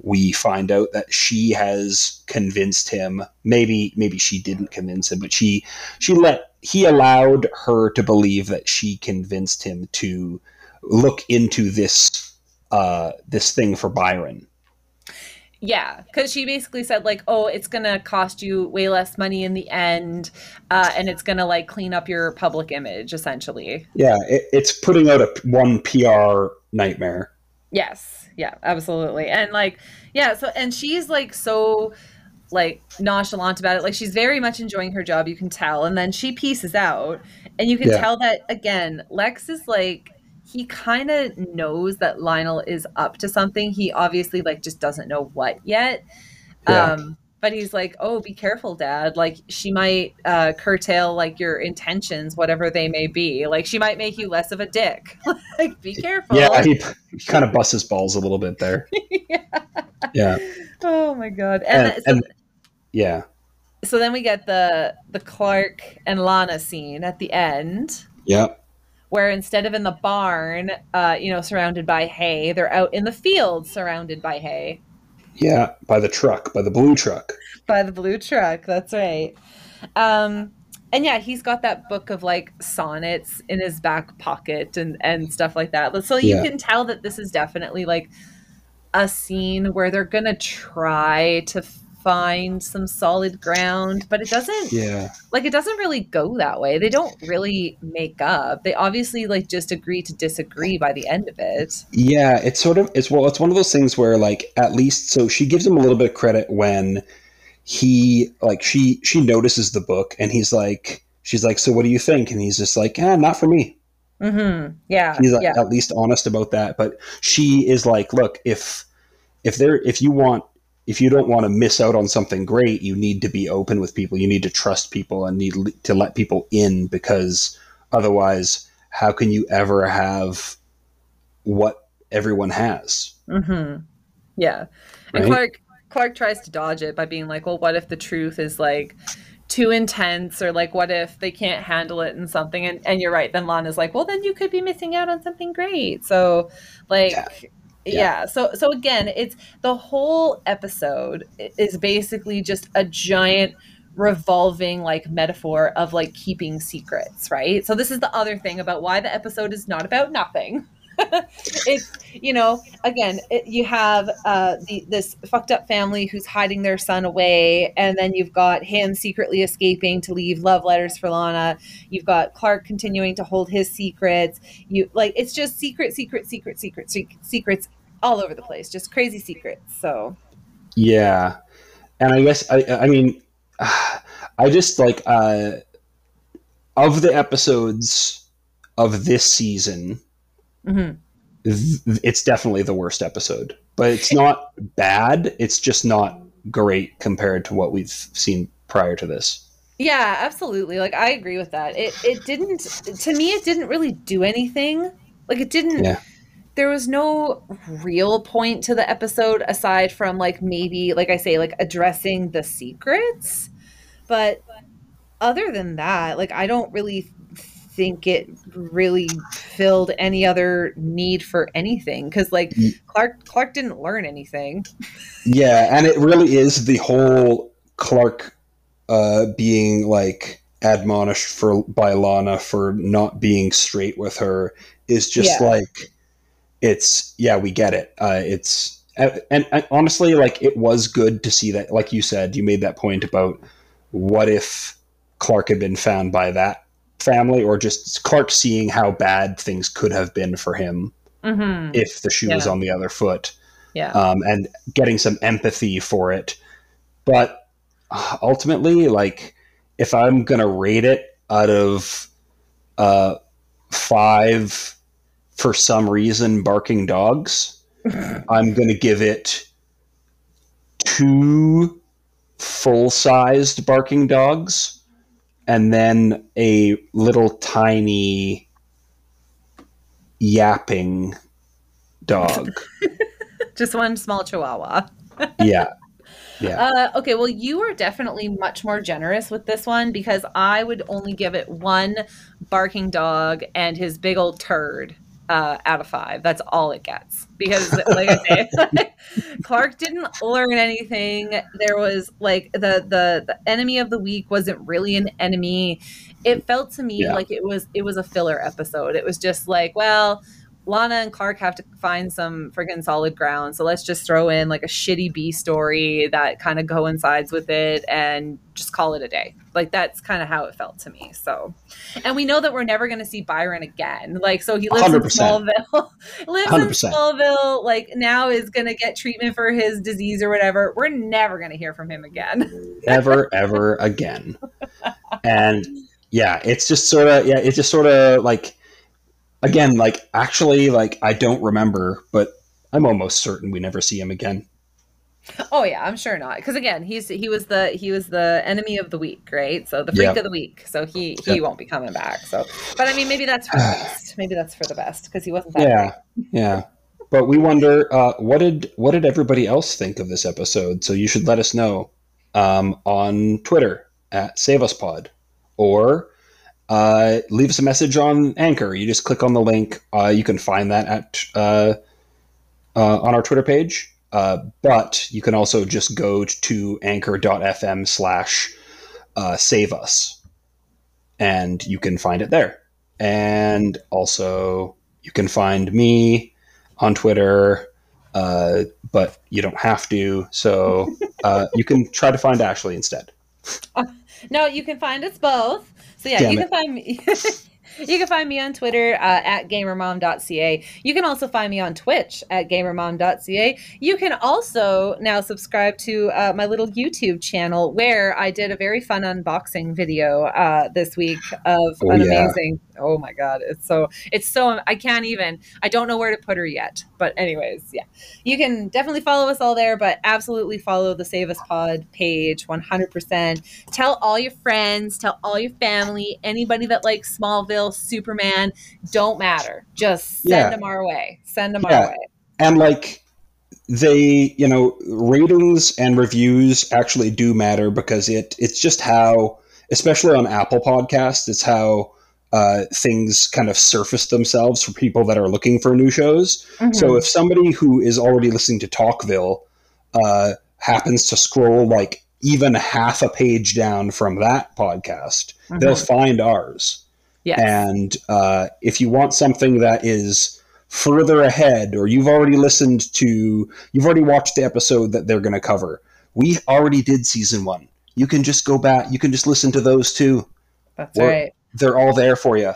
we find out that she has convinced him. Maybe maybe she didn't convince him, but she she let he allowed her to believe that she convinced him to look into this uh, this thing for Byron. Yeah, because she basically said like, "Oh, it's gonna cost you way less money in the end, uh, and it's gonna like clean up your public image, essentially." Yeah, it, it's putting out a one PR nightmare. Yes, yeah, absolutely, and like, yeah, so and she's like so like nonchalant about it, like she's very much enjoying her job, you can tell, and then she pieces out, and you can Yeah. tell that again, Lex is like. He kind of knows that Lionel is up to something. He obviously like just doesn't know what yet. Yeah. Um, but he's like, "Oh, be careful, Dad. Like she might uh, curtail like your intentions, whatever they may be. Like she might make you less of a dick. (laughs) like be careful." Yeah, he, he kind of busts his balls a little bit there. (laughs) Yeah. Yeah, Oh my god. And, and, so, and yeah, so then we get the the Clark and Lana scene at the end. yeah, Where instead of in the barn, uh, you know, surrounded by hay, they're out in the field surrounded by hay. Yeah. By the truck, by the blue truck. by the blue truck that's right um and yeah he's got that book of like sonnets in his back pocket and and stuff like that so you Yeah. can tell that this is definitely like a scene where they're gonna try to find some solid ground but it doesn't Yeah, like it doesn't really go that way. They don't really make up. They obviously like just agree to disagree by the end of it. Yeah, it's sort of it's well, it's one of those things where like at least so she gives him a little bit of credit when he like she she notices the book and he's like she's like so what do you think? And he's just like ah not for me. Mm-hmm. Yeah he's like, yeah. at least honest about that but she is like look if if there if you want if you don't want to miss out on something great you need to be open with people you need to trust people and need to let people in because otherwise how can you ever have what everyone has Mm-hmm. Yeah. And Right? Clark Clark tries to dodge it by being like, well, what if the truth is like too intense or like what if they can't handle it and something and, and you're right, then Lana's like, well then you could be missing out on something great. So like Yeah. Yeah. Yeah. So so again, it's the whole episode is basically just a giant revolving like metaphor of like keeping secrets, right? So this is the other thing about why the episode is not about nothing. (laughs) it's you know again it, you have uh the this fucked up family who's hiding their son away and then you've got him secretly escaping to leave love letters for lana you've got clark continuing to hold his secrets you like it's just secret secret secret secret secrets all over the place just crazy secrets so Yeah, and I guess I I mean (sighs) I just like uh, of the episodes of this season, mhm. th- it's definitely the worst episode. But it's not bad. It's just not great compared to what we've seen prior to this. Yeah, absolutely. Like I agree with that. It it didn't to me it didn't really do anything. Like it didn't Yeah. There was no real point to the episode aside from like maybe like I say like addressing the secrets. But other than that, like I don't really think it really filled any other need for anything cuz like Clark Clark didn't learn anything. Yeah, and it really is the whole Clark uh, being like admonished for by Lana for not being straight with her is just Yeah. like it's yeah we get it. Uh, it's and, and, and honestly like it was good to see that like you said you made that point about what if Clark had been found by that family or just Clark seeing how bad things could have been for him Mhm. if the shoe was on the other foot Yeah. um, and getting some empathy for it. But uh, ultimately, like if I'm gonna rate it, out of uh, five, for some reason, barking dogs, (laughs) I'm going to give it two full sized barking dogs and then a little tiny yapping dog. (laughs) Just one small chihuahua. (laughs) yeah. Yeah. Uh, okay, well, you are definitely much more generous with this one because I would only give it one barking dog and his big old turd uh, out of five. That's all it gets because, like I say, (laughs) Clark didn't learn anything. There was like the, the the enemy of the week wasn't really an enemy. It felt to me Yeah. like it was it was a filler episode. It was just like, well, Lana and Clark have to find some friggin' solid ground. So let's just throw in like a shitty B story that kind of coincides with it and just call it a day. Like that's kind of how it felt to me. So, and we know that we're never going to see Byron again. Like, so he lives in 100%. Smallville, (laughs) lives in 100%. Smallville, like now is going to get treatment for his disease or whatever. We're never going to hear from him again. (laughs) Never, ever again. And yeah, it's just sort of, yeah, it's just sort of like, again, like actually, like I don't remember, but I'm almost certain we never see him again. Oh yeah, I'm sure not. Because again, he's he was the he was the enemy of the week, right? So the freak Yep. of the week. So he he Yep. won't be coming back. So, but I mean, maybe that's for the (sighs) best. Maybe that's for the best because he wasn't that. Yeah, yeah. But we wonder uh, what did what did everybody else think of this episode? So you should let us know um, on Twitter at Save Us Pod, or uh, leave us a message on Anchor. You just click on the link. Uh, you can find that at uh, uh, on our Twitter page. Uh, but you can also just go to anchor.fm slash uh, save us and you can find it there. And also, you can find me on Twitter, but you don't have to. So you can try to find Ashley instead. (laughs) No, you can find us both. So yeah, Damn you it. can find me. (laughs) you can find me on Twitter uh, at gamermom.ca. You can also find me on Twitch at gamermom.ca. You can also now subscribe to uh, my little YouTube channel where I did a very fun unboxing video uh, this week of Oh, an yeah. amazing. Oh my god, it's so it's so I can't even. I don't know where to put her yet. But anyways, yeah you can definitely follow us all there, but absolutely follow the Save Us Pod page 100%. Tell all your friends, tell all your family, anybody that likes Smallville, Superman, don't matter. Just send Yeah. them our way. Send them Yeah. our way. And like, they, you know, ratings and reviews actually do matter because it it's just how, especially on Apple Podcasts, it's how uh, things kind of surface themselves for people that are looking for new shows. So if somebody who is already listening to Talkville uh, happens to scroll like even half a page down from that podcast, Mhm. they'll find ours. Yes. And uh, if you want something that is further ahead, or you've already listened to, you've already watched the episode that they're going to cover, we already did season one. You can just go back, you can just listen to those too. That's we're- right. They're all there for you.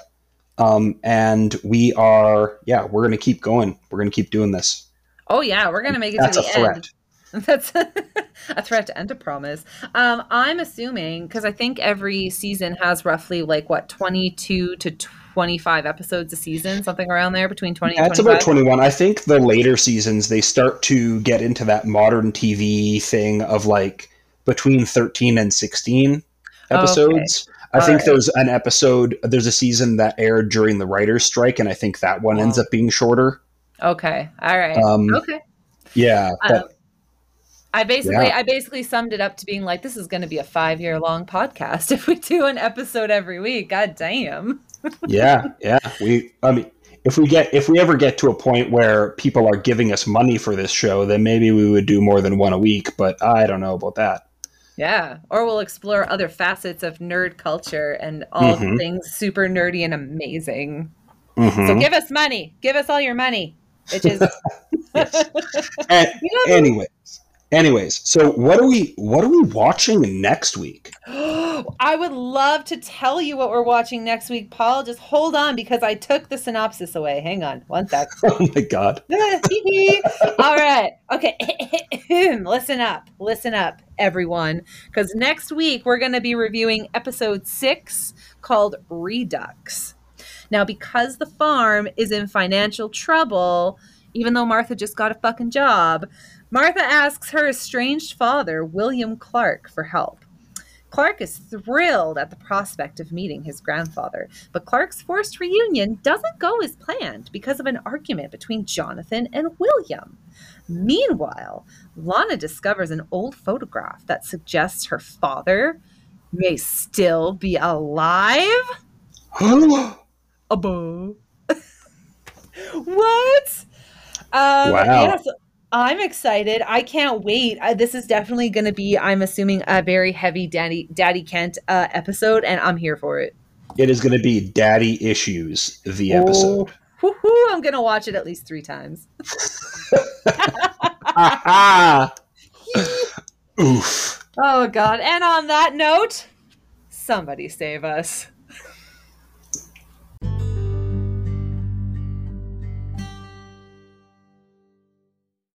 Um, and we are, yeah, we're going to keep going. We're going to keep doing this. Oh, yeah. We're going to make it That's to a the threat. (laughs) That's a threat and a promise. Um, I'm assuming because I think every season has roughly like what 22 to 25 episodes a season, something around there between 20 That's 25. about 21. I think the later seasons, they start to get into that modern TV thing of like between 13 and 16 episodes. I All think right. there's an episode, there's a season that aired during the writer's strike, and I think that one ends Oh. up being shorter. Okay. All right. Um, okay. Yeah. Um, I basically Yeah. I basically summed it up to being like this is going to be a 5-year long podcast if we do an episode every week. God damn. yeah, yeah. We, I mean, if we get, if we ever get to a point where people are giving us money for this show, then maybe we would do more than one a week, but I don't know about that. Yeah, or we'll explore other facets of nerd culture and all Mhm. things super nerdy and amazing. Mhm. So give us money. Give us all your money. And- (laughs) (laughs) You know- anyways anyways so what are we what are we watching next week (gasps) I would love to tell you what we're watching next week, Paul. Just hold on because I took the synopsis away. Hang on one sec. (laughs) Oh my god. (laughs) All right. Okay. (clears throat) Listen up. Listen up, everyone. Because next week we're going to be reviewing episode six called Redux. Now, because the farm is in financial trouble, even though Martha just got a fucking job, Martha asks her estranged father, William Clark, for help. Clark is thrilled at the prospect of meeting his grandfather, but Clark's forced reunion doesn't go as planned because of an argument between Jonathan and William. Meanwhile, Lana discovers an old photograph that suggests her father may still be alive. (gasps) Abo. (laughs) what? Um, Wow. yeah, so I'm excited. I can't wait. Uh, this is definitely going to be, I'm assuming, a very heavy Daddy Daddy Kent uh, episode, and I'm here for it. It is going to be Daddy Issues, the episode. Oh, woohoo, I'm going to watch it at least three times. (laughs) (laughs) Oof. Oh, God. And on that note, somebody save us.